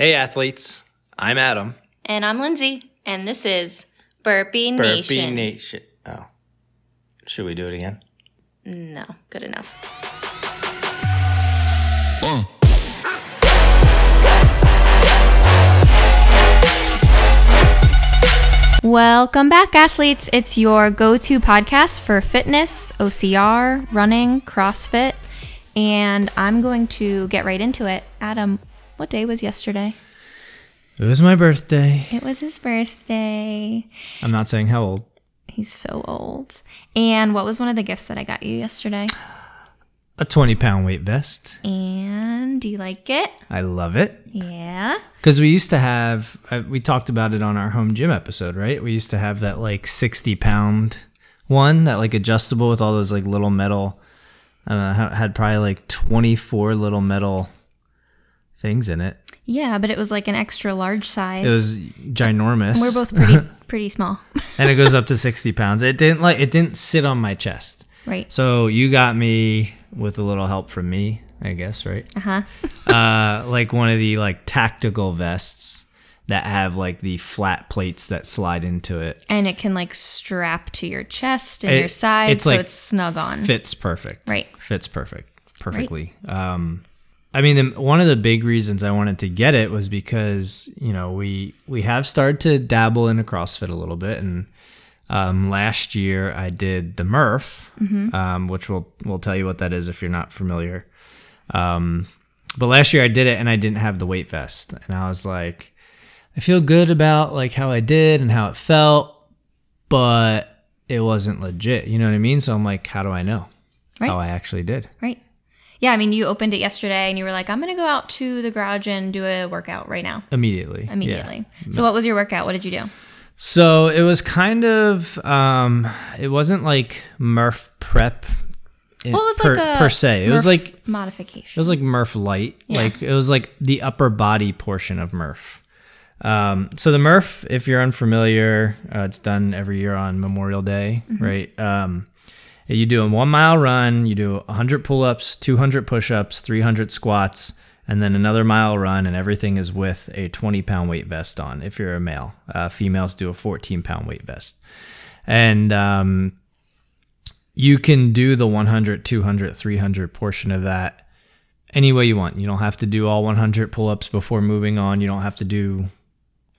Hey, athletes. I'm Adam. And I'm Lindsay, and this is Burpee, Nation. Burpee Nation. Oh. Should we do it again? no, good enough. Welcome back, athletes. It's your go to podcast for fitness, OCR, running, CrossFit, and I'm going to get right into it. Adam, what day was yesterday? It was my birthday. It was his birthday. I'm not saying how old. He's so old. And what was one of the gifts that I got you yesterday? A 20 pound weight vest. And do you like it? I love it. Yeah. Because we used to have, uh, we talked about it on our home gym episode, right? We used to have that like 60 pound one, that like adjustable with all those like little metal, I don't know, had probably like 24 little metal things in it. Yeah, but it was like an extra large size. It was ginormous. We're both pretty pretty small. and it goes up to 60 pounds. It didn't like, it didn't sit on my chest. right. So you got me with a little help from me, I guess, right? Uh-huh. uh like one of the like tactical vests that have like the flat plates that slide into it. And it can like strap to your chest and It- your side it's so like it's snug on. Fits perfect. Right. Fits perfect. Perfectly. Um I mean, the, one of the big reasons I wanted to get it was because you know we we have started to dabble into CrossFit a little bit, and um, last year I did the Murph, um, which will we'll tell you what that is if you're not familiar. Um, but last year I did it and I didn't have the weight vest, and I was like, I feel good about like how I did and how it felt, but it wasn't legit. You know what I mean? So I'm like, how do I know Right. how I actually did? right. Yeah, I mean you opened it yesterday and you were like, I'm gonna go out to the garage and do a workout right now. Immediately. Yeah. Immediately. So what was your workout? What did you do? So it was kind of um it wasn't like Murph prep in- What was per, like a per se. It was like modification. it was like Murph light. Like it was like the upper body portion of Murph. Um, so the Murph, if you're unfamiliar, uh, it's done every year on Memorial Day, right? Um, you do a one mile run, you do 100 pull ups, 200 push ups, 300 squats, and then another mile run, and everything is with a 20 pound weight vest on if you're a male. Uh, females do a 14 pound weight vest. And um, you can do the 100, 200, 300 portion of that any way you want. You don't have to do all 100 pull ups before moving on. You don't have to do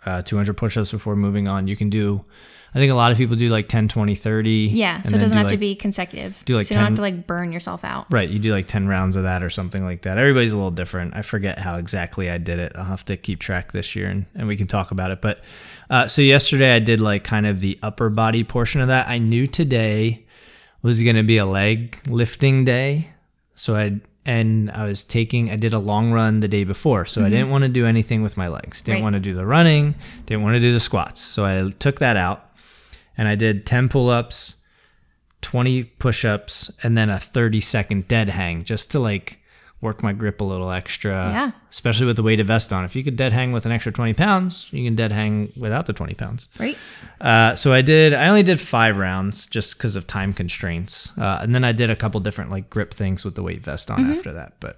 uh, 200 push ups before moving on. You can do, I think a lot of people do like 10, 20, 30. yeah, so it doesn't do have to be consecutive. do like so you don't have to like burn yourself out. Right, you do like 10 rounds of that or something like that. Everybody's a little different. I forget how exactly I did it. I'll have to keep track this year and, and we can talk about it. But uh, so yesterday I did like kind of the upper body portion of that. I knew today was going to be a leg lifting day. So I and I was taking I did a long run the day before. So I didn't want to do anything with my legs. Didn't Right. want to do the running, didn't want to do the squats. So I took that out and I did 10 pull-ups, 20 push-ups and then a 30 second dead hang just to like work my grip a little extra Yeah. especially with the weighted vest on if you could dead hang with an extra 20 pounds you can dead hang without the 20 pounds Right? uh, so i did i only did five rounds just because of time constraints uh, and then i did a couple different like grip things with the weight vest on Mm-hmm. after that but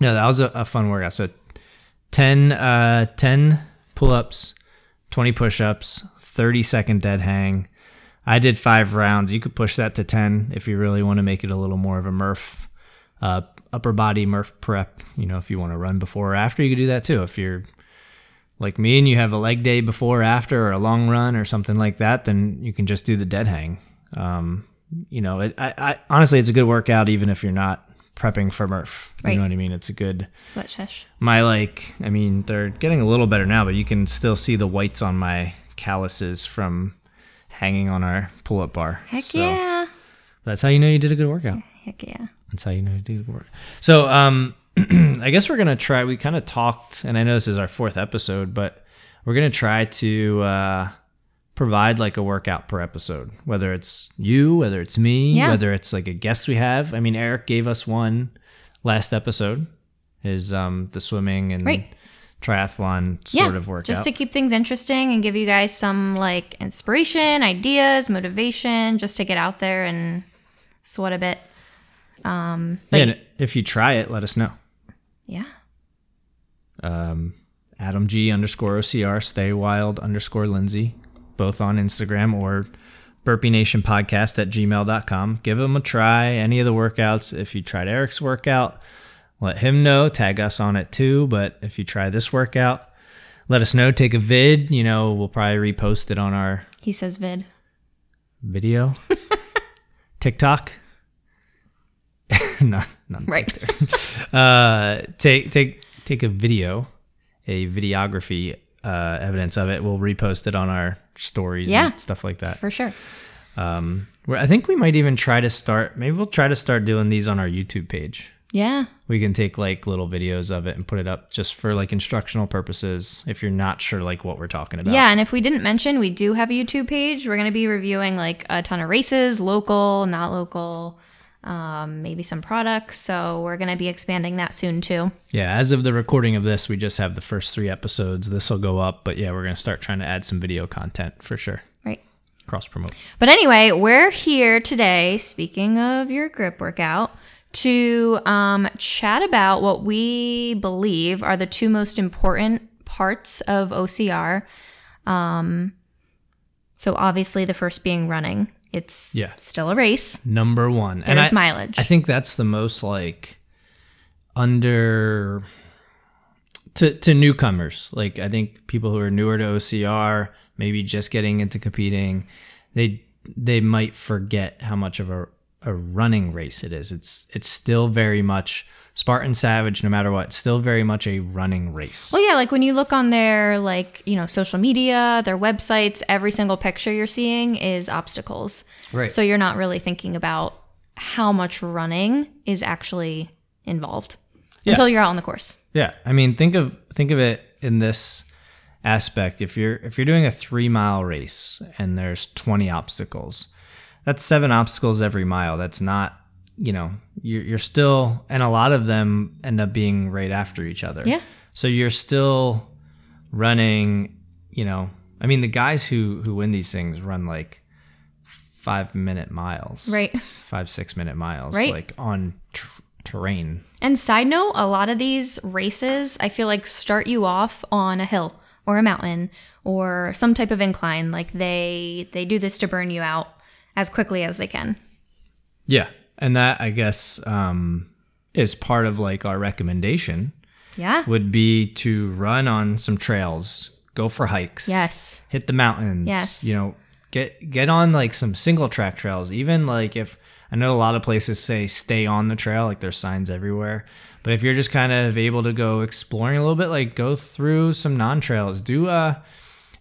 no that was a, a fun workout so 10 uh 10 pull-ups 20 push-ups 30 second dead hang. I did five rounds. You could push that to 10 if you really want to make it a little more of a murph uh, upper body murph prep you know if you want to run before or after you could do that too. If you're like me and you have a leg day before or after or a long run or something like that then you can just do the dead hang. Um, you know it, I, I honestly it's a good workout even if you're not prepping for murph. You know what i mean? It's a good Sweat my like i mean they're getting a little better now but you can still see the whites on my calluses from hanging on our pull-up bar Heck So yeah. that's how you know you did a good workout Heck yeah. that's how you know you do the work so um i guess we're gonna try we kind of talked and i know this is our fourth episode but we're gonna try to uh provide like a workout per episode whether it's you whether it's me Yeah. whether it's like a guest we have i mean eric gave us one last episode his um the swimming and Right. Triathlon sort yeah, of workout just to keep things interesting and give you guys some like inspiration, ideas, motivation, just to get out there and sweat a bit. Um, but yeah, and if you try it let us know yeah, um Adam G underscore OCR, Stay Wild underscore Lindsay, both on Instagram or Burpee Nation Podcast at gmail.com. Give them a try. Any of the workouts. If you tried Eric's workout, let him know. Tag us on it too. But if you try this workout, let us know. Take a vid. You know, we'll probably repost it on our He says vid. video. TikTok. no, not Right. uh, take take take a video, a videography uh, evidence of it. We'll repost it on our stories Yeah. and stuff like that. For sure. Um, where I think we might even try to start. Maybe we'll try to start doing these on our YouTube page. Yeah. We can take like little videos of it and put it up just for like instructional purposes. If you're not sure like what we're talking about. Yeah, and if we didn't mention, we do have a YouTube page. We're going to be reviewing like a ton of races, local, not local, um, maybe some products. So we're going to be expanding that soon too. Yeah, as of the recording of this, we just have the first three episodes. This will go up, but yeah, we're gonna start trying to add some video content for sure. Right. Cross promote. But anyway, we're here today, speaking of your grip workout, to um, chat about what we believe are the two most important parts of OCR. Um, so obviously, the first being running. It's Yeah. still a race. Number one, and There's I, mileage. I think that's the most like under to to newcomers. Like I think people who are newer to OCR, maybe just getting into competing, they they might forget how much of a a running race it is. It's it's still very much Spartan Savage, no matter what. Still very much a running race. Well, yeah, like when you look on their like you know social media, their websites, every single picture you're seeing is obstacles. Right. So you're not really thinking about how much running is actually involved Yeah. until you're out on the course. Yeah, I mean, think of think of it in this aspect. If you're if you're doing a three mile race and there's 20 obstacles, that's seven obstacles every mile. That's not, you know, you're you're still, and a lot of them end up being right after each other. Yeah. So you're still running. You know, I mean, the guys who who win these things run like five minute miles, Right. Five six minute miles, Right. Like on tr- terrain. And side note, a lot of these races, I feel like start you off on a hill or a mountain or some type of incline. Like they they do this to burn you out as quickly as they can. Yeah. And that I guess um, is part of like our recommendation Yeah. would be to run on some trails, go for hikes. Yes. Hit the mountains. Yes. You know, get get on like some single track trails. Even like if I know a lot of places say stay on the trail, like there's signs everywhere. But if you're just kind of able to go exploring a little bit, like go through some non trails, do uh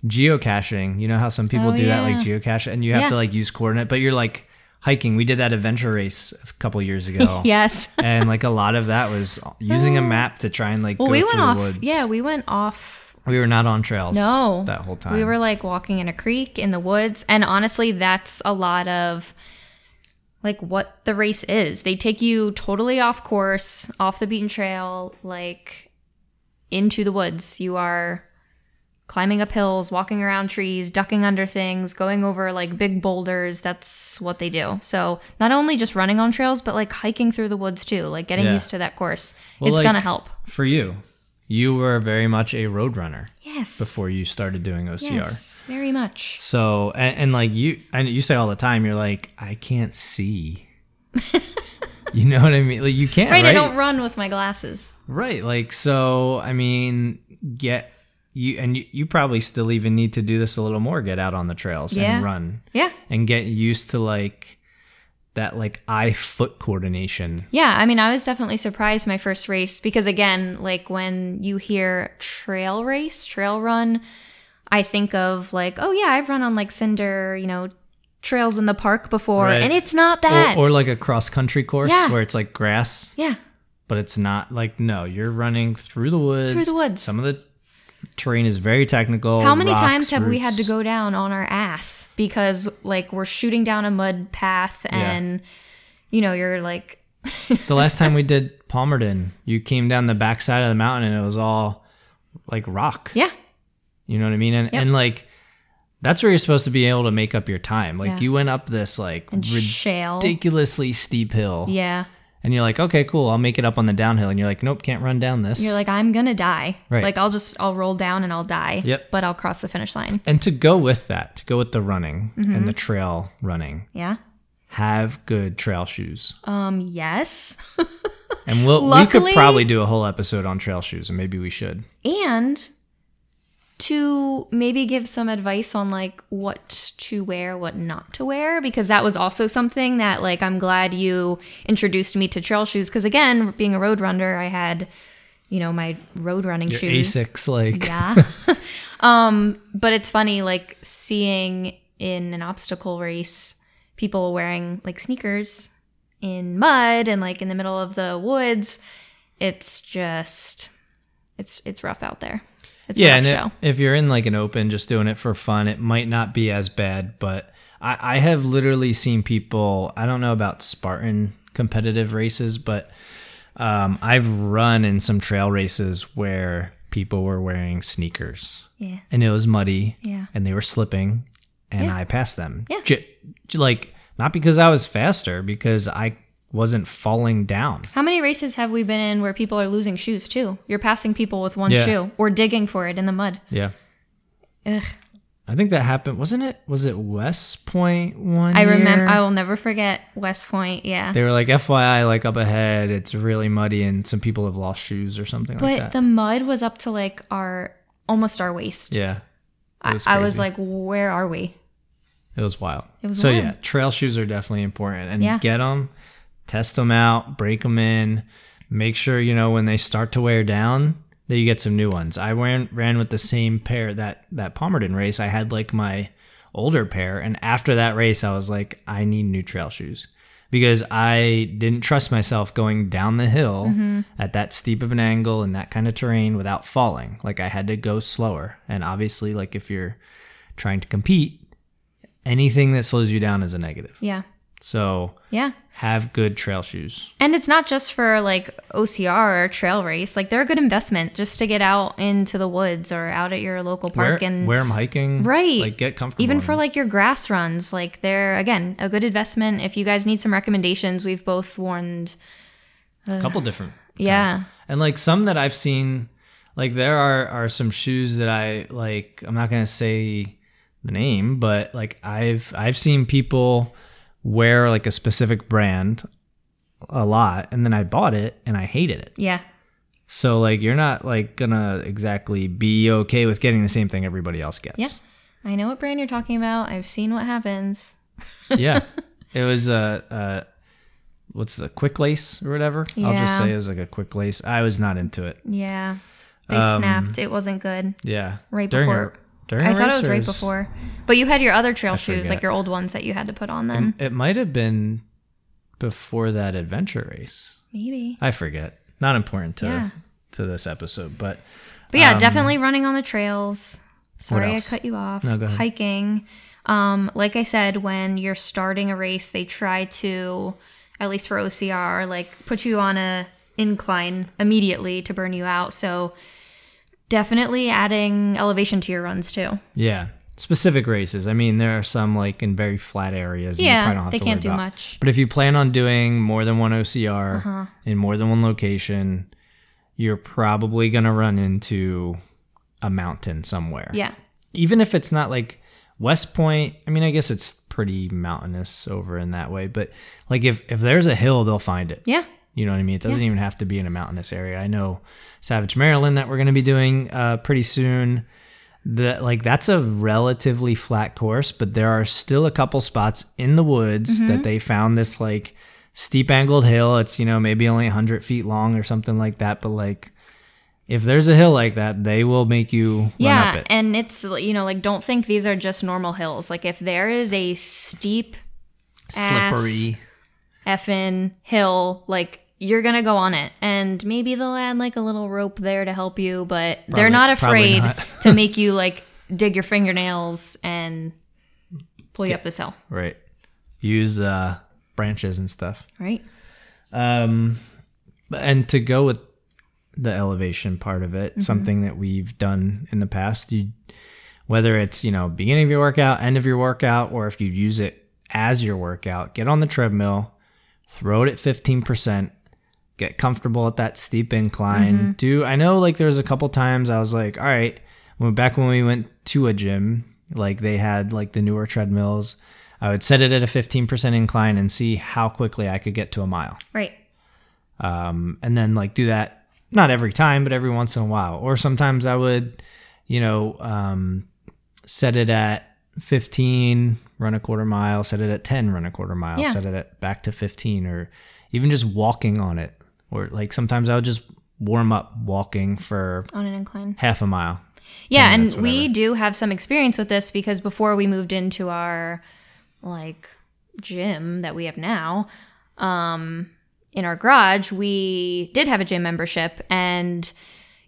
geocaching. You know how some people Oh, do that, like yeah. geocache, and you have Yeah. to like use coordinate, but you're like hiking. We did that adventure race a couple years ago. Yes. and like a lot of that was using a oh. map to try and like Well, go we through went the off. woods. Yeah, we went off. we were not on trails. No, that whole time we were like walking in a creek in the woods, and honestly, that's a lot of like what the race is. They take you totally off course, off the beaten trail, like into the woods. You are climbing up hills, walking around trees, ducking under things, going over like big boulders. That's what they do. So not only just running on trails, but like hiking through the woods too, like getting Yeah. used to that course. Well, it's like, gonna help. for you. You were very much a road runner Yes. before you started doing OCR. Yes, very much. So and, and like you and you say all the time, you're like, I can't see. you know what I mean? Like you can't Right, right? I don't run with my glasses. Right. Like so I mean, get you and you, you probably still even need to do this a little more, get out on the trails Yeah. and run. Yeah. And get used to like that like eye foot coordination. Yeah, I mean, I was definitely surprised my first race because again, like when you hear trail race, trail run, I think of like, oh yeah, I've run on like cinder, you know, trails in the park before, Right. and it's not that. Or, or like a cross country course Yeah. where it's like grass, yeah, but it's not like no, you're running through the woods. Through the woods. Some of the terrain is very technical. how many rocks, times have we had to go down on our ass because like we're shooting down a mud path and you know you're like, The last time we did Palmerton, you came down the backside of the mountain and it was all like rock. yeah, You know what I mean? And and like that's where you're supposed to be able to make up your time. Like Yeah. you went up this like and shale, ridiculously steep hill yeah, and you're like, okay, cool, I'll make it up on the downhill, and you're like, nope, can't run down this. You're like, I'm gonna die. Right. Like I'll just I'll roll down and I'll die. Yep. But I'll cross the finish line. and to go with that, to go with the running Mm-hmm. and the trail running, Yeah. have good trail shoes. Um. Yes. And we'll, we could probably do a whole episode on trail shoes, and maybe we should. and to maybe give some advice on like what to wear, what not to wear, because that was also something that like I'm glad you introduced me to trail shoes. Because again, being a road runner, I had you know my road running Your shoes. Asics, like Yeah. um, but it's funny, like seeing in an obstacle race people wearing like sneakers in mud and like in the middle of the woods. It's just, it's it's rough out there. It's yeah, and it, if you're in like an open, just doing it for fun, it might not be as bad. But I, I have literally seen people. I don't know about Spartan competitive races, but um, I've run in some trail races where people were wearing sneakers yeah. and it was muddy Yeah. and they were slipping and Yeah. I passed them. Yeah. J- like not because I was faster, because I wasn't falling down. How many races have we been in where people are losing shoes too? You're passing people with one Yeah. shoe or digging for it in the mud. Yeah. Ugh. I think that happened. Wasn't it? Was it West Point one? I remember. I will never forget West Point. Yeah. They were like, FYI, like up ahead, it's really muddy and some people have lost shoes or something But like that. But the mud was up to like our almost our waist. yeah. It I, was I was like, where are we? It was wild. It was so wild. yeah, trail shoes are definitely important and Yeah. get them, test them out, break them in, make sure you know when they start to wear down that you get some new ones. I ran ran with the same pair that that Palmerton race. I had like my older pair, and after that race, I was like, I need new trail shoes because I didn't trust myself going down the hill Mm-hmm. at that steep of an angle and that kind of terrain without falling. Like I had to go slower, and obviously, like if you're trying to compete, anything that slows you down is a negative. Yeah. So Yeah. Have good trail shoes. And it's not just for like OCR or trail race. Like they're a good investment just to get out into the woods or out at your local Wear, park and wear them hiking. Right. Like get comfortable. even for like your grass runs. Like they're again a good investment. If you guys need some recommendations, we've both worn a uh, couple different. yeah. And like some that I've seen, like there are are some shoes that I like. I'm not gonna say the name, but like I've I've seen people wear like a specific brand a lot, and then I bought it and I hated it. Yeah. So like you're not like gonna exactly be okay with getting the same thing everybody else gets. Yeah. I know what brand you're talking about. I've seen what happens. yeah. It was a, uh what's the quick lace or whatever. Yeah. I'll just say it was like a quick lace. I was not into it. Yeah. They Um, snapped. It wasn't good. Yeah. Right during before- during I thought it was right before. But you had your other trail shoes, like your old ones that you had to put on then. It might have been before that adventure race. Maybe. I forget. Not important to Yeah. to this episode, but But yeah, Um, definitely running on the trails. Sorry I cut you off. No, go ahead. Hiking. Um, like I said, when you're starting a race, they try to, at least for OCR, like put you on a incline immediately to burn you out. So definitely adding elevation to your runs too. yeah, specific races. I mean, there are some like in very flat areas. and you probably don't Yeah, have they to can't do about. much. But if you plan on doing more than one OCR Uh-huh. in more than one location, you're probably going to run into a mountain somewhere. Yeah. Even if it's not like West Point, I mean, I guess it's pretty mountainous over in that way, but like if if there's a hill, they'll find it. Yeah. You know what I mean? It doesn't even have to be in a mountainous area. I know Savage Maryland that we're going to be doing uh, pretty soon. That like that's a relatively flat course, but there are still a couple spots in the woods Mm-hmm. that they found this like steep angled hill. It's you know maybe only hundred feet long or something like that, but like if there's a hill like that, they will make you run up Yeah. it. And it's, you know, like don't think these are just normal hills. Like if there is a steep Slippery. Effing hill, like you're gonna go on it, and maybe they'll add like a little rope there to help you, but they're not afraid not. to make you like dig your fingernails and pull you up this hill, Right. Use uh, branches and stuff. right? Um, and to go with the elevation part of it, something that we've done in the past, you whether it's you know beginning of your workout, end of your workout, or if you use it as your workout, get on the treadmill throw it at 15%, get comfortable at that steep incline. Do I know like there was a couple times I was like, all right, when back when we went to a gym, like they had like the newer treadmills, I would set it at a 15% incline and see how quickly I could get to a mile. Right. Um, and then like do that not every time, but every once in a while. Or sometimes I would, you know, um, set it at 15, run a quarter mile, set it at 10, run a quarter mile, Yeah. set it at back to 15, or even just walking on it. Or like sometimes I would just warm up walking for On an incline. half a mile. Yeah, 10 and minutes, we do have some experience with this because before we moved into our like gym that we have now, um, in our garage, we did have a gym membership and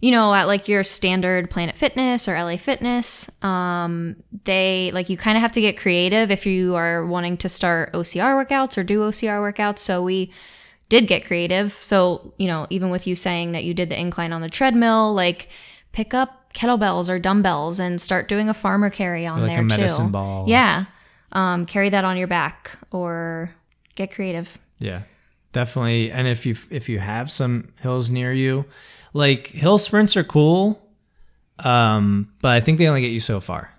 you know, at like your standard Planet Fitness or LA Fitness, um, they like you kind of have to get creative if you are wanting to start OCR workouts or do OCR workouts. So we did get creative. So, you know, even with you saying that you did the incline on the treadmill, like pick up kettlebells or dumbbells and start doing a farmer carry on Like a there medicine too. ball. Yeah. Um, carry that on your back or get creative. Yeah, definitely. And if you if you have some hills near you, like hill sprints are cool, um, but I think they only get you so far.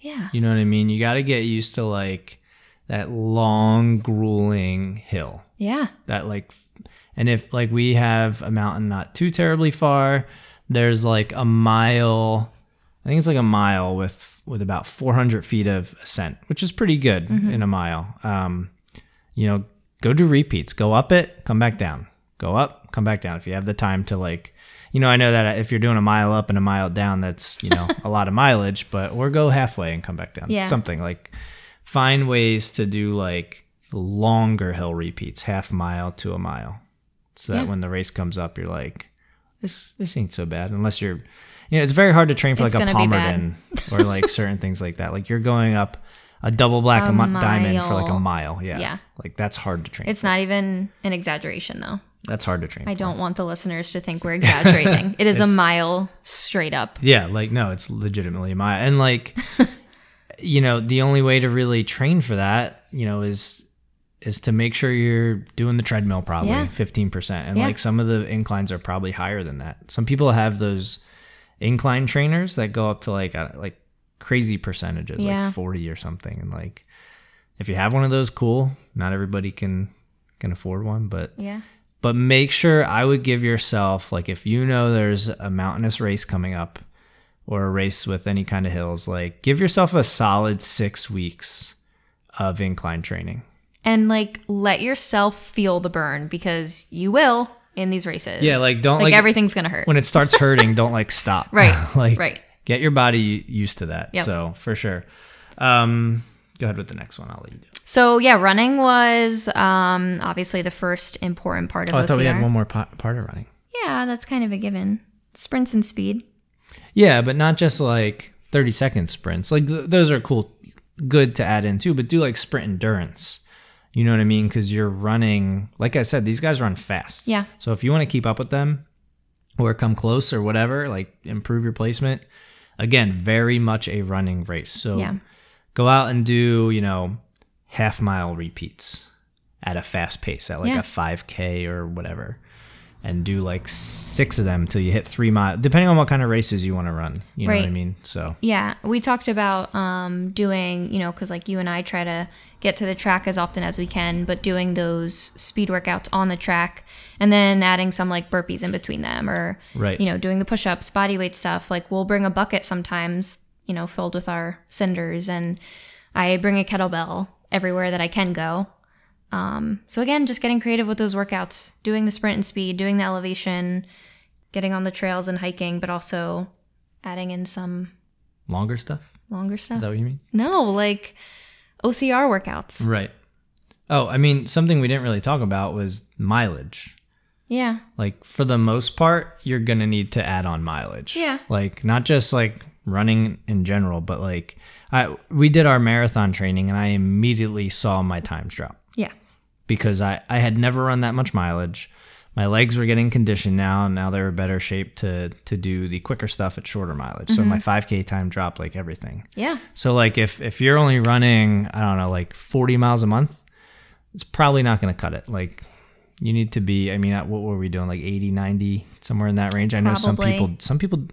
Yeah. You know what I mean? You got to get used to like that long, grueling hill. Yeah. That like, and if like we have a mountain not too terribly far, there's like a mile. I think it's like a mile with with about 400 feet of ascent, which is pretty good in a mile. Um, you know, go do repeats. Go up it, come back down. Go up, come back down. If you have the time to like, you know, I know that if you're doing a mile up and a mile down, that's you know a lot of mileage. But or go halfway and come back down. Yeah. Something like find ways to do like longer hill repeats, half mile to a mile, so that Yeah. when the race comes up, you're like, this this ain't so bad. Unless you're, you know, it's very hard to train for It's like a gonna be bad. Palmerton or like certain things like that. Like you're going up a double black A a diamond for like a mile. mile. Yeah. Yeah. Like that's hard to train. It's not even an exaggeration though. That's hard to train. I for. don't want the listeners to think we're exaggerating. it is a mile straight up. Yeah, like no, it's legitimately a mile. And like you know, the only way to really train for that, you know, is is to make sure you're doing the treadmill probably Yeah. 15%. And Yeah. like some of the inclines are probably higher than that. Some people have those incline trainers that go up to like uh, like crazy percentages, Yeah. like 40 or something and like if you have one of those cool, not everybody can can afford one, but Yeah. But make sure I would give yourself like if you know there's a mountainous race coming up or a race with any kind of hills, like give yourself a solid six weeks of incline training. And like let yourself feel the burn because you will in these races. Yeah, like, don't, like, like- everything's gonna hurt. When it starts hurting, don't like stop. Right, like right. get your body used to that. Yep. So for sure. Um, go ahead with the next one. I'll let you do. it. So yeah, running was um, obviously the first important part of Oh, I thought we had one more po- part of running. Yeah, that's kind of a given. Sprints and speed. Yeah, but not just like 30 second sprints. Like th- those are cool, good to add in too, but do like sprint endurance. You know what I mean? Because you're running, like I said, these guys run fast. Yeah. So if you want to keep up with them or come close or whatever, like improve your placement, again, very much a running race. So Yeah. Go out and do, you know, half mile repeats at a fast pace, at like Yeah. a 5K or whatever. And do like six of them till you hit three miles, depending on what kind of races you want to run. You know what I mean? So Yeah, we talked about um, doing, you know, because like you and I try to get to the track as often as we can, but doing those speed workouts on the track and then adding some like burpees in between them or, Right. you know, doing the push ups, body weight stuff. Like we'll bring a bucket sometimes, you know, filled with our cinders and I bring a kettlebell everywhere that I can go. Um, so again, just getting creative with those workouts, doing the sprint and speed, doing the elevation, getting on the trails and hiking, but also adding in some longer stuff? longer stuff. Is that what you mean? No, like OCR workouts. Right. Oh, I mean, something we didn't really talk about was mileage. Yeah. Like for the most part, you're gonna need to add on mileage. Yeah. Like not just like running in general, but like I we did our marathon training and I immediately saw my times drop Yeah. because I I had never run that much mileage. My legs were getting conditioned now, and now they're better shape to to do the quicker stuff at shorter mileage. So my mm-hmm. 5K time dropped like everything. Yeah. So like if if you're only running, I don't know, like 40 miles a month, it's probably not going to cut it. Like you need to be, I mean, what were we doing? Like 80, 90, somewhere in that range. I know some people, some people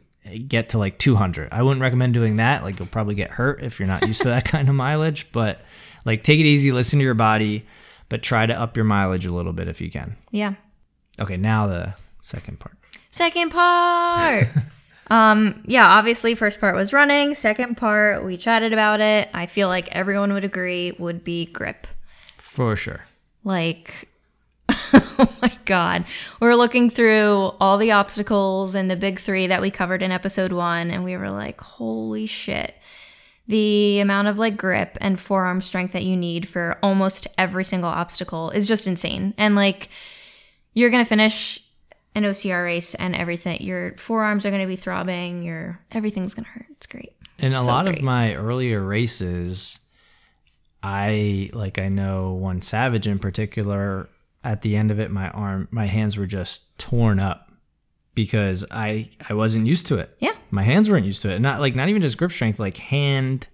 get to like 200. I wouldn't recommend doing that. Like you'll probably get hurt if you're not used to that kind of mileage, but like take it easy, listen to your body, but try to up your mileage a little bit if you can. Yeah. Okay. Now the second part. Second part. um, yeah, obviously first part was running. Second part, we chatted about it. I feel like everyone would agree would be grip. For sure. Like oh my god. We're looking through all the obstacles and the big 3 that we covered in episode 1 and we were like, "Holy shit." The amount of like grip and forearm strength that you need for almost every single obstacle is just insane. And like you're going to finish an OCR race and everything. Your forearms are going to be throbbing. Your everything's going to hurt. It's great. In a So lot great. of my earlier races, I like I know one Savage in particular. At the end of it, my arm, my hands were just torn up because I I wasn't used to it. Yeah. my hands weren't used to it. Not like not even just grip strength, like hand,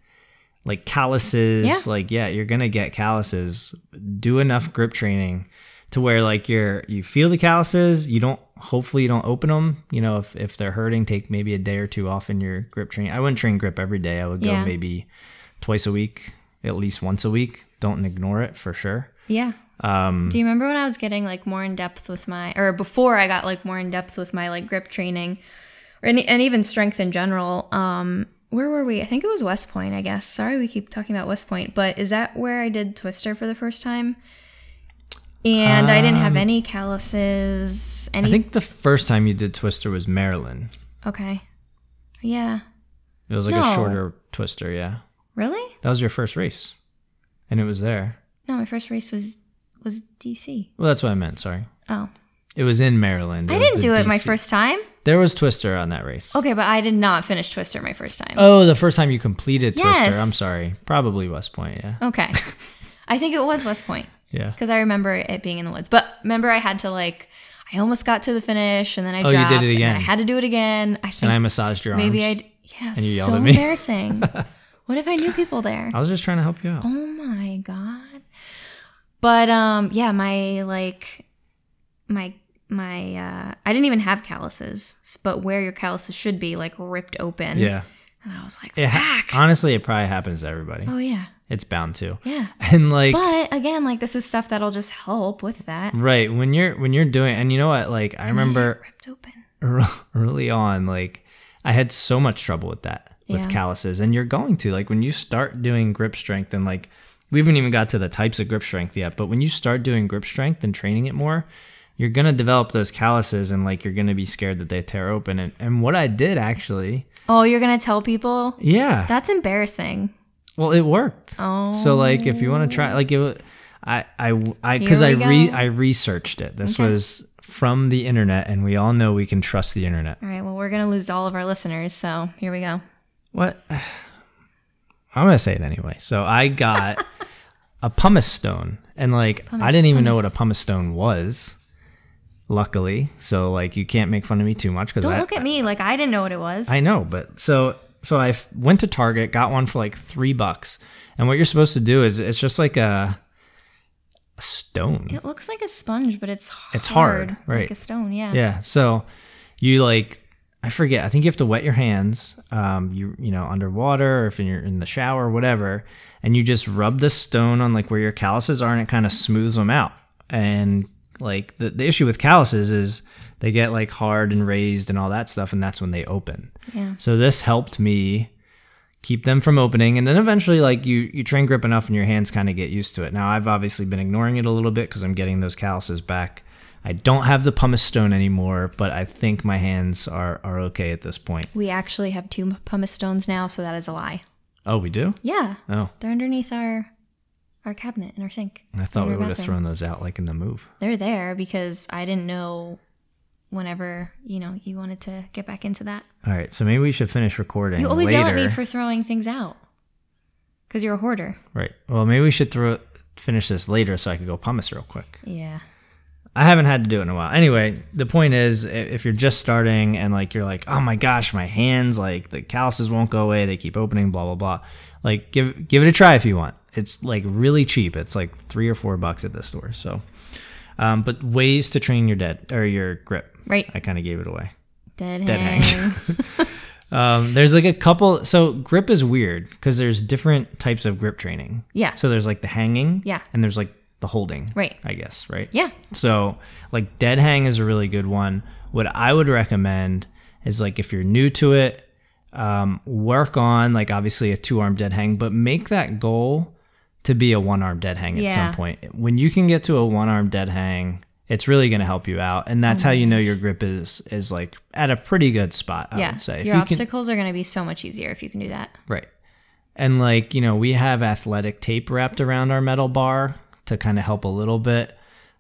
like calluses. Yeah. Like yeah, you're gonna get calluses. Do enough grip training to where like you're you feel the calluses. You don't. Hopefully you don't open them. You know if if they're hurting, take maybe a day or two off in your grip training. I wouldn't train grip every day. I would go Yeah. maybe twice a week, at least once a week. Don't ignore it for sure. Yeah. Um, Do you remember when I was getting like more in depth with my, or before I got like more in depth with my like grip training, or and, and even strength in general? Um, where were we? I think it was West Point. I guess. Sorry, we keep talking about West Point, but is that where I did Twister for the first time? And I didn't have any calluses. Any? I think the first time you did Twister was Maryland. okay. Yeah. It was like No. a shorter Twister. Yeah, Really? that was your first race, and it was there. No, my first race was was DC. Well, that's what I meant. Sorry. Oh, It was in Maryland. It I didn't do it my first time. There was Twister on that race. Okay, but I did not finish Twister my first time. Oh, the first time you completed Yes. Twister. I'm sorry. Probably West Point. Yeah. Okay. I think it was West Point. Yeah. because I remember it being in the woods. But remember, I had to like, I almost got to the finish, and then I Oh, you did dropped, it and again. I had to do it again. I think And I massaged your maybe arms. I, yeah, you yelled so at me. embarrassing. what if I knew people there? I was just trying to help you out. Oh my god! But um, yeah, my like, my my uh, I didn't even have calluses, but where your calluses should be, like ripped open. Yeah. and I was like, It ha- honestly, it probably happens to everybody. oh yeah, It's bound to. yeah. And like, But again, like this is stuff that'll just help with that. right when you're when you're doing, and you know what? Like, I remember ripped open. early on, like I had so much trouble with that with Yeah. calluses, and you're going to like when you start doing grip strength and like we haven't even got to the types of grip strength yet, but when you start doing grip strength and training it more, you're gonna develop those calluses and like you're gonna be scared that they tear open. And and what I did actually, Oh, you're gonna tell people? yeah, That's embarrassing. well, it worked. Oh. So like if you want to try like it I I I cuz I re go. I researched it. This Okay. was from the internet and we all know we can trust the internet. All right. Well, we're gonna lose all of our listeners, so here we go. What I'm going to say it anyway. So I got a pumice stone and like I didn't even know what a pumice. pumice stone was. Luckily, so like you can't make fun of me too much cuz Don't I look at me like I didn't know what it was. I know, but so so I f- went to Target, got one for like three bucks, and what you're supposed to do is it's just like a, a stone. it looks like a sponge, but it's hard. It's hard, right? like a stone. Yeah. Yeah. So you like I forget. I think you have to wet your hands. Um, you you know underwater or if you're in the shower, or whatever, and you just rub the stone on like where your calluses are, and it kind of smooths them out. And like the the issue with calluses is they get like hard and raised and all that stuff, and that's when they open. Yeah. So this helped me keep them from opening and then eventually like you you train grip enough and your hands kind of get used to it. Now I've obviously been ignoring it a little bit cuz I'm getting those calluses back. I don't have the pumice stone anymore, but I think my hands are are okay at this point. We actually have two pumice stones now, so that is a lie. Oh, we do? Yeah. Oh, They're underneath our our cabinet in our sink. I thought we would have thrown those out like in the move. They're there because I didn't know whenever, you know, you wanted to get back into that. All right, so maybe we should finish recording You always later. yell at me for throwing things out. Because you're a hoarder. right. Well, maybe we should throw finish this later so I could go pumice real quick. Yeah. I haven't had to do it in a while. Anyway, the point is, if you're just starting and like you're like, oh my gosh, my hands, like the calluses won't go away, they keep opening, blah blah blah. Like give give it a try if you want. It's like really cheap. It's like three or four bucks at the store. So, um, but ways to train your dead or your grip. Right. I kind of gave it away. Dead, Dead hang. hang. Um, there's like a couple. So grip is weird because there's different types of grip training. Yeah. So there's like the hanging. Yeah. And there's like the holding. Right. I guess right. Yeah. So, like dead hang is a really good one. What I would recommend is like if you're new to it, um, work on like obviously a two arm dead hang, but make that goal to be a one arm dead hang at Yeah. some point. When you can get to a one arm dead hang, it's really going to help you out, and that's how you know your grip is is like at a pretty good spot. I Yeah. would say Your you can- obstacles are going to be so much easier if you can do that. Right. And like, you know, we have athletic tape wrapped around our metal bar to kind of help a little bit.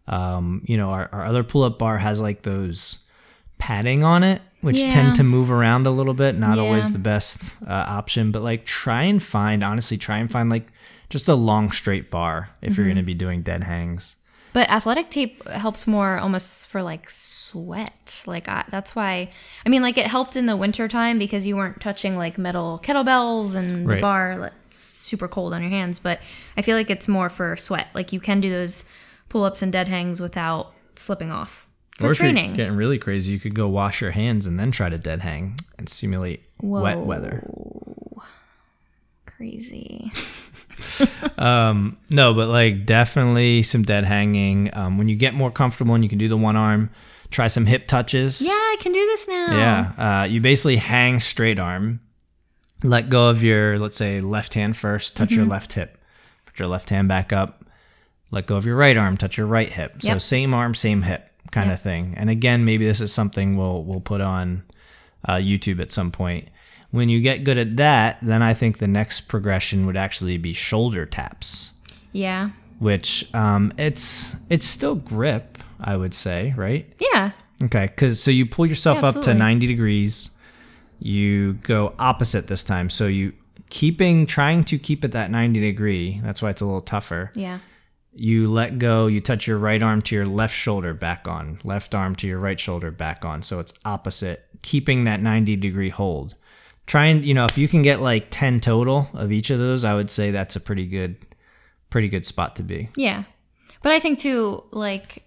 Um, you know, our, our other pull up bar has like those padding on it, which Yeah. tend to move around a little bit. Not Yeah. always the best uh, option, but like try and find, honestly, try and find like just a long straight bar if you're going to be doing dead hangs. But athletic tape helps more almost for like sweat. Like I, that's why I mean like it helped in the winter time because you weren't touching like metal kettlebells and the bar that's super cold on your hands, but I feel like it's more for sweat. Like you can do those pull-ups and dead hangs without slipping off. For or if training. you're getting really crazy, you could go wash your hands and then try to dead hang and simulate wet weather. Crazy. No, but like definitely some dead hanging. Um, when you get more comfortable and you can do the one arm, try some hip touches. Yeah, I can do this now. Yeah. Uh, you basically hang straight arm, let go of your, let's say, left hand first, touch Mm-hmm. your left hip, put your left hand back up, let go of your right arm, touch your right hip. So Yep. same arm, same hip kind Yep. of thing. And again, maybe this is something we'll we'll put on uh, YouTube at some point. When you get good at that, then I think the next progression would actually be shoulder taps Yeah. which um, it's it's still grip, I would say, right? Yeah. Okay, because so you pull yourself Yeah, up to 90 degrees, you go opposite this time. So you keeping trying to keep it that 90 degree. That's why it's a little tougher. Yeah. You let go. You touch your right arm to your left shoulder back on, left arm to your right shoulder back on. So it's opposite, keeping that 90 degree hold. Try and you know if you can get like 10 total of each of those, I would say that's a pretty good, pretty good spot to be. Yeah. But I think too, like,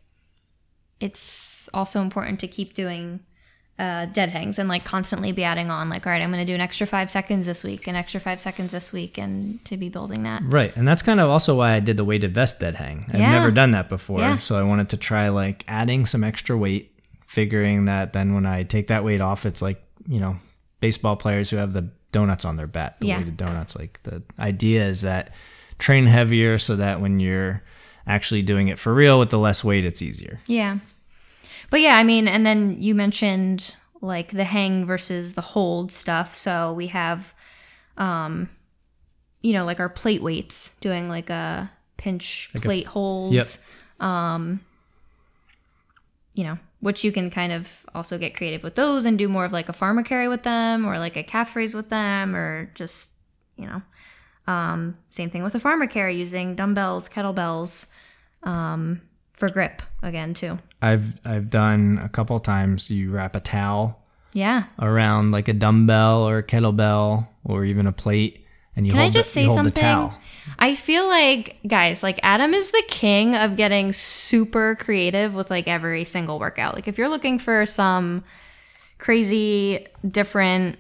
it's also important to keep doing uh, dead hangs and like constantly be adding on, like, all right, I'm going to do an extra five seconds this week, an extra five seconds this week, and to be building that. Right. And that's kind of also why I did the weighted vest dead hang. I've Yeah. never done that before. Yeah. So I wanted to try like adding some extra weight, figuring that then when I take that weight off, it's like, you know, baseball players who have the donuts on their bat, the Yeah. weighted donuts. Like the idea is that train heavier so that when you're actually doing it for real with the less weight, it's easier. Yeah. But yeah, I mean, and then you mentioned like the hang versus the hold stuff. So we have, um, you know, like our plate weights, doing like a pinch plate hold. Yep. you know, which you can kind of also get creative with those and do more of like a farmer carry with them or like a calf raise with them or just, you know, um, same thing with a farmer carry using dumbbells, kettlebells, um, for grip again too. I've I've done a couple times you wrap a towel Yeah. around like a dumbbell or a kettlebell or even a plate and you Can I just the, say something? I feel like guys, like Adam is the king of getting super creative with like every single workout. Like if you're looking for some crazy different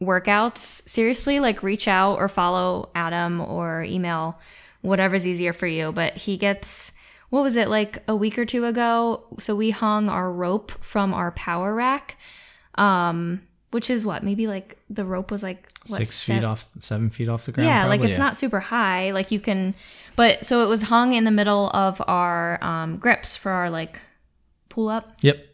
workouts, seriously, like reach out or follow Adam or email whatever's easier for you, but he gets what was it like a week or two ago? So we hung our rope from our power rack um which is what maybe like the rope was like what, Six sev- feet off, seven feet off the ground. yeah, like probably, it's not super high. Like you can, but so it was hung in the middle of our um, grips for our like pull up. Yep.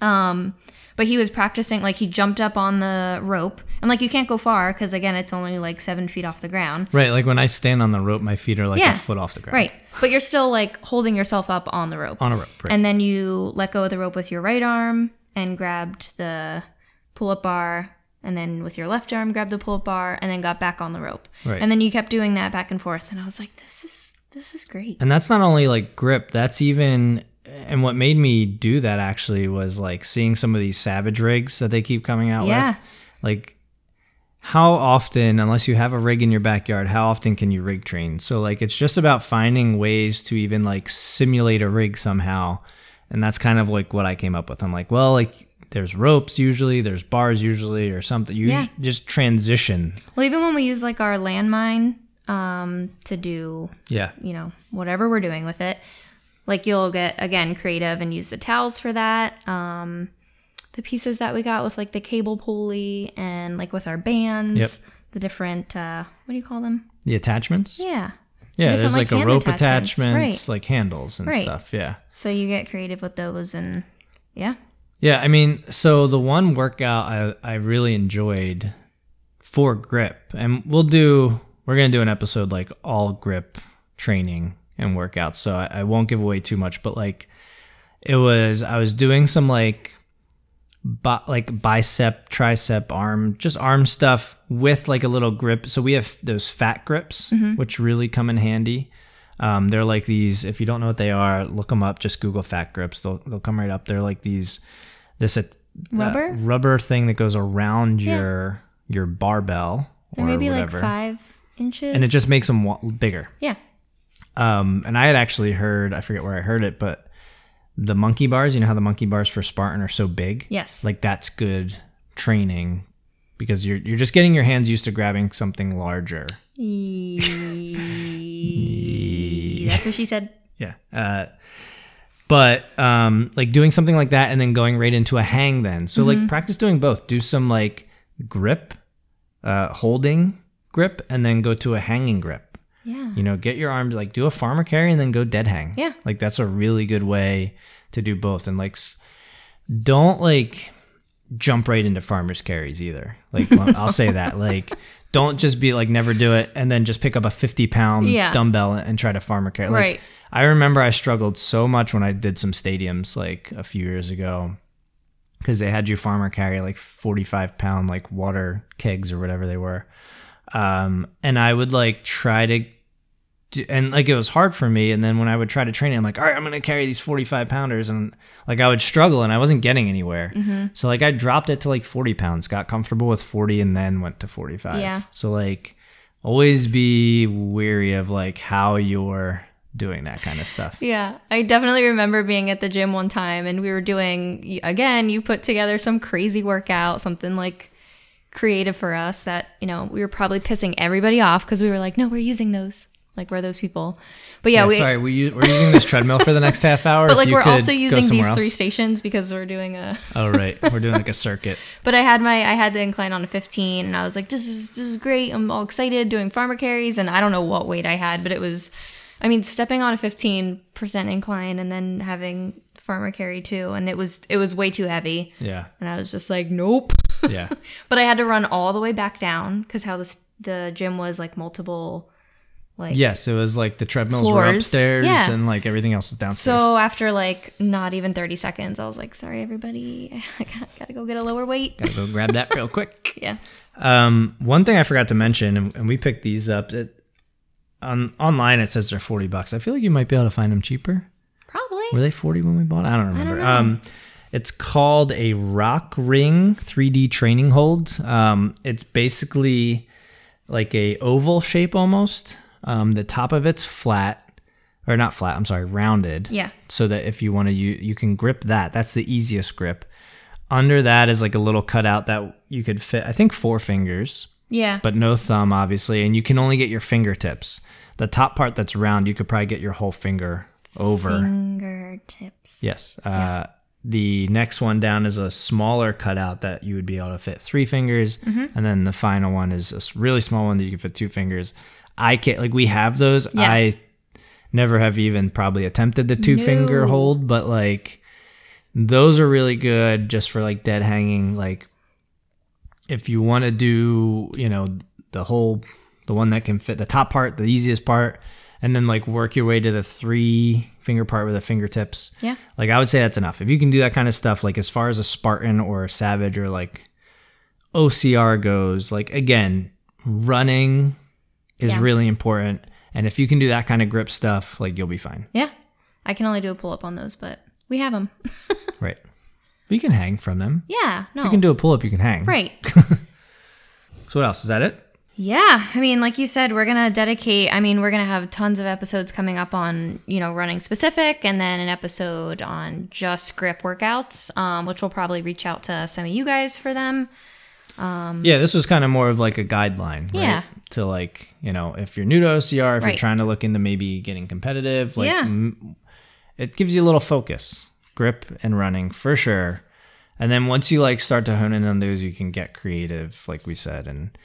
Um, but he was practicing, like he jumped up on the rope, and like you can't go far because again, it's only like seven feet off the ground. Right, like when I stand on the rope, my feet are like Yeah. a foot off the ground. Right, but you're still like holding yourself up on the rope. On a rope. Right. And then you let go of the rope with your right arm and grabbed the pull up bar. And then with your left arm, grabbed the pull up bar and then got back on the rope. Right. And then you kept doing that back and forth. And I was like, this is this is great. and that's not only like grip, that's even and what made me do that actually was like seeing some of these savage rigs that they keep coming out Yeah. with. Like how often, unless you have a rig in your backyard, how often can you rig train? So like it's just about finding ways to even like simulate a rig somehow. And that's kind of like what I came up with. I'm like, well, like there's ropes usually, there's bars usually, or something. You Yeah. just transition. Well, even when we use like our landmine um, to do, Yeah. you know, whatever we're doing with it, like you'll get again creative and use the towels for that. Um, the pieces that we got with like the cable pulley and like with our bands, Yep. the different uh, what do you call them? The attachments. Yeah. Yeah, Different, there's like, like, a rope attachments, attachments, right. like handles and Right. stuff. Yeah. So you get creative with those and yeah. Yeah, I mean, so the one workout I, I really enjoyed for grip, and we'll do, we're going to do an episode like all grip training and workouts. So I, I won't give away too much, but like it was, I was doing some like, bi- like bicep, tricep, arm, just arm stuff with like a little grip. So we have those fat grips, mm-hmm. which really come in handy. Um, they're like these. If you don't know what they are, look them up. Just Google fat grips. They'll they'll come right up. They're like these this uh, Rubber? rubber thing that goes around your your barbell They're or maybe whatever, like five inches. and it just makes them bigger. yeah. Um, and I had actually heard, I forget where I heard it, but the monkey bars. You know how the monkey bars for Spartan are so big. Yes. Like that's good training because you're you're just getting your hands used to grabbing something larger. That's what she said. Yeah. Uh, but um, like doing something like that and then going right into a hang then. So like practice doing both. Do some like grip, uh, holding grip, and then go to a hanging grip. Yeah. You know, get your arms like do a farmer carry and then go dead hang. Yeah. Like that's a really good way to do both. And like, don't like jump right into farmer's carries either. Like I'll say that. Like don't just be like never do it and then just pick up a 50 pound Yeah. dumbbell and try to farmer carry. Like, Right. I remember I struggled so much when I did some stadiums like a few years ago because they had you farmer carry like 45 pound like water kegs or whatever they were. Um, and I would like try to do, and like it was hard for me. And then when I would try to train it, I'm like, all right, I'm going to carry these 45 pounders. And like I would struggle and I wasn't getting anywhere. Mm-hmm. So like I dropped it to like 40 pounds, got comfortable with 40 and then went to 45. Yeah. So like always be weary of like how you're doing that kind of stuff. Yeah, I definitely remember being at the gym one time and we were doing, again, you put together some crazy workout, something like creative for us that, you know, we were probably pissing everybody off because we were like, no, we're using those. Like, we're those people. But yeah, Yeah, we, sorry, we, we're using this treadmill for the next half hour. but like, we're also using these somewhere three stations because we're doing a, Oh, right. We're doing like a circuit. But I had my I had the incline on a 15 and I was like this is this is great. I'm all excited doing farmer carries and I don't know what weight I had, but it was I mean stepping on a 15% incline and then having farmer carry too and it was it was way too heavy Yeah. and I was just like nope. Yeah. but I had to run all the way back down cuz how this the gym was like multiple like Yes, it was like the treadmills were upstairs Yeah. and like everything else was downstairs. so after like not even 30 seconds I was like sorry everybody I got to go get a lower weight. Gotta go grab that real quick. yeah. Um, one thing I forgot to mention, and, and we picked these up. It, on online, it says they're forty bucks. I feel like you might be able to find them cheaper. Probably. Were they forty when we bought? it? I don't remember. Um, it's called a Rock Ring 3D training hold. Um, it's basically like a oval shape almost. Um, the top of it's flat, or not flat. I'm sorry, rounded. Yeah. So that if you want to, you you can grip that. That's the easiest grip. Under that is like a little cutout that you could fit. I think four fingers Yeah. but no thumb, obviously, and you can only get your fingertips. The top part that's round, you could probably get your whole finger over. fingertips. Yes. Uh, The next one down is a smaller cutout that you would be able to fit three fingers, Mm-hmm. and then the final one is a really small one that you can fit two fingers. I can't like we have those. Yeah. I never have even probably attempted the two finger hold, but like those are really good just for like dead hanging. Like if you want to do, you know, the whole, the one that can fit the top part, the easiest part, and then like work your way to the three finger part with the fingertips. Yeah. Like I would say that's enough. If you can do that kind of stuff, like as far as a Spartan or a Savage or like OCR goes, like again, running is Yeah. really important. And if you can do that kind of grip stuff, like you'll be fine. Yeah. I can only do a pull up on those, but we have them. Right. You can hang from them. yeah. No. If you can do a pull up, you can hang. right. So what else? Is that it? Yeah, I mean, like you said, we're gonna dedicate. I mean, we're gonna have tons of episodes coming up on you know running specific, and then an episode on just grip workouts, um, which will probably reach out to some of you guys for them. Um, yeah, this was kind of more of like a guideline, right? Yeah. To like, you know, if you're new to OCR, if you're trying to look into maybe getting competitive, like Yeah. m- it gives you a little focus, grip and running for sure. And then once you like start to hone in on those, you can get creative, like we said. And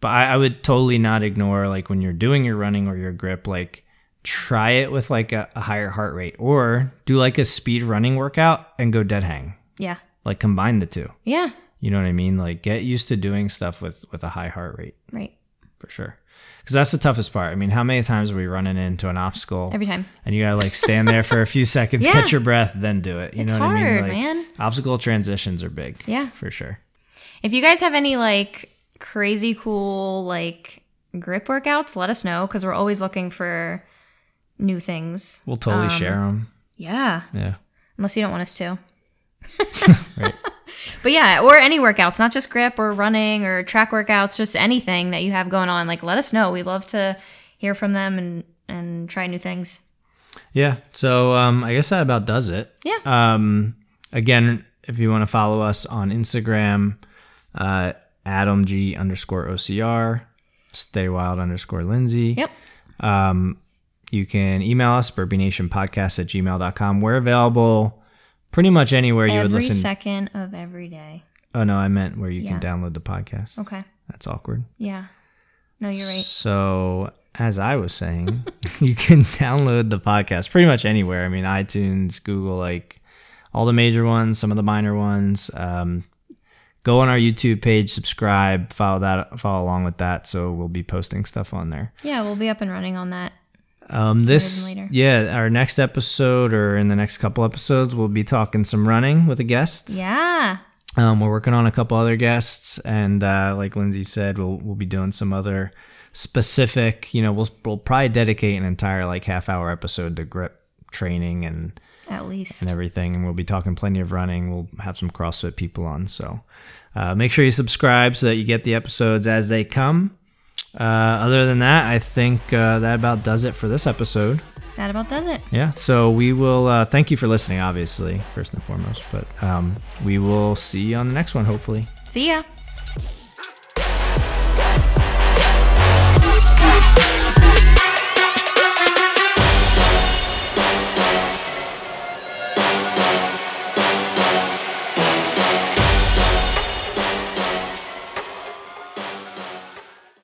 but I, I would totally not ignore like when you're doing your running or your grip, like try it with like a, a higher heart rate or do like a speed running workout and go dead hang. Yeah, Like combine the two. yeah, You know what I mean? Like get used to doing stuff with with a high heart rate right. for sure. Because that's the toughest part. I mean, how many times are we running into an obstacle Every time. and you gotta like stand there for a few seconds, Yeah. catch your breath, then do it? You It's know what I mean? Like man. obstacle transitions are big. Yeah. for sure. If you guys have any like crazy cool like grip workouts, let us know because we're always looking for new things. We'll totally Um, share them. Yeah, Yeah, unless you don't want us to. right. But yeah, or any workouts, not just grip or running or track workouts, just anything that you have going on. Like, let us know. We love to hear from them and and try new things. Yeah. So um, I guess that about does it. Yeah. Um, again, if you want to follow us on Instagram, uh, Adam G underscore OCR, Stay Wild underscore Lindsay. Yep. Um, you can email us, burpeenationpodcast at gmail.com. We're available pretty much anywhere you would listen Every listen. second of every day. oh, no, I meant where you Yeah. can download the podcast. Okay. That's awkward. Yeah. No, you're right. So, as I was saying, you can download the podcast pretty much anywhere. I mean, iTunes, Google, like all the major ones, some of the minor ones. Um, go on our YouTube page, subscribe, follow that, follow along with that. So we'll be posting stuff on there. Yeah, we'll be up and running on that. Um, this, later. yeah, our next episode or in the next couple episodes, we'll be talking some running with a guest. Yeah. Um, we're working on a couple other guests, and uh, like Lindsay said, we'll we'll be doing some other specific. You know, we'll we'll probably dedicate an entire like half hour episode to grip training and At least. and everything, and we'll be talking plenty of running. We'll have some CrossFit people on, so uh, make sure you subscribe so that you get the episodes as they come. Uh, other than that, I think uh, that about does it for this episode. That about does it. Yeah, so we will uh, thank you for listening, obviously, first and foremost, but um, we will see you on the next one, hopefully. See ya.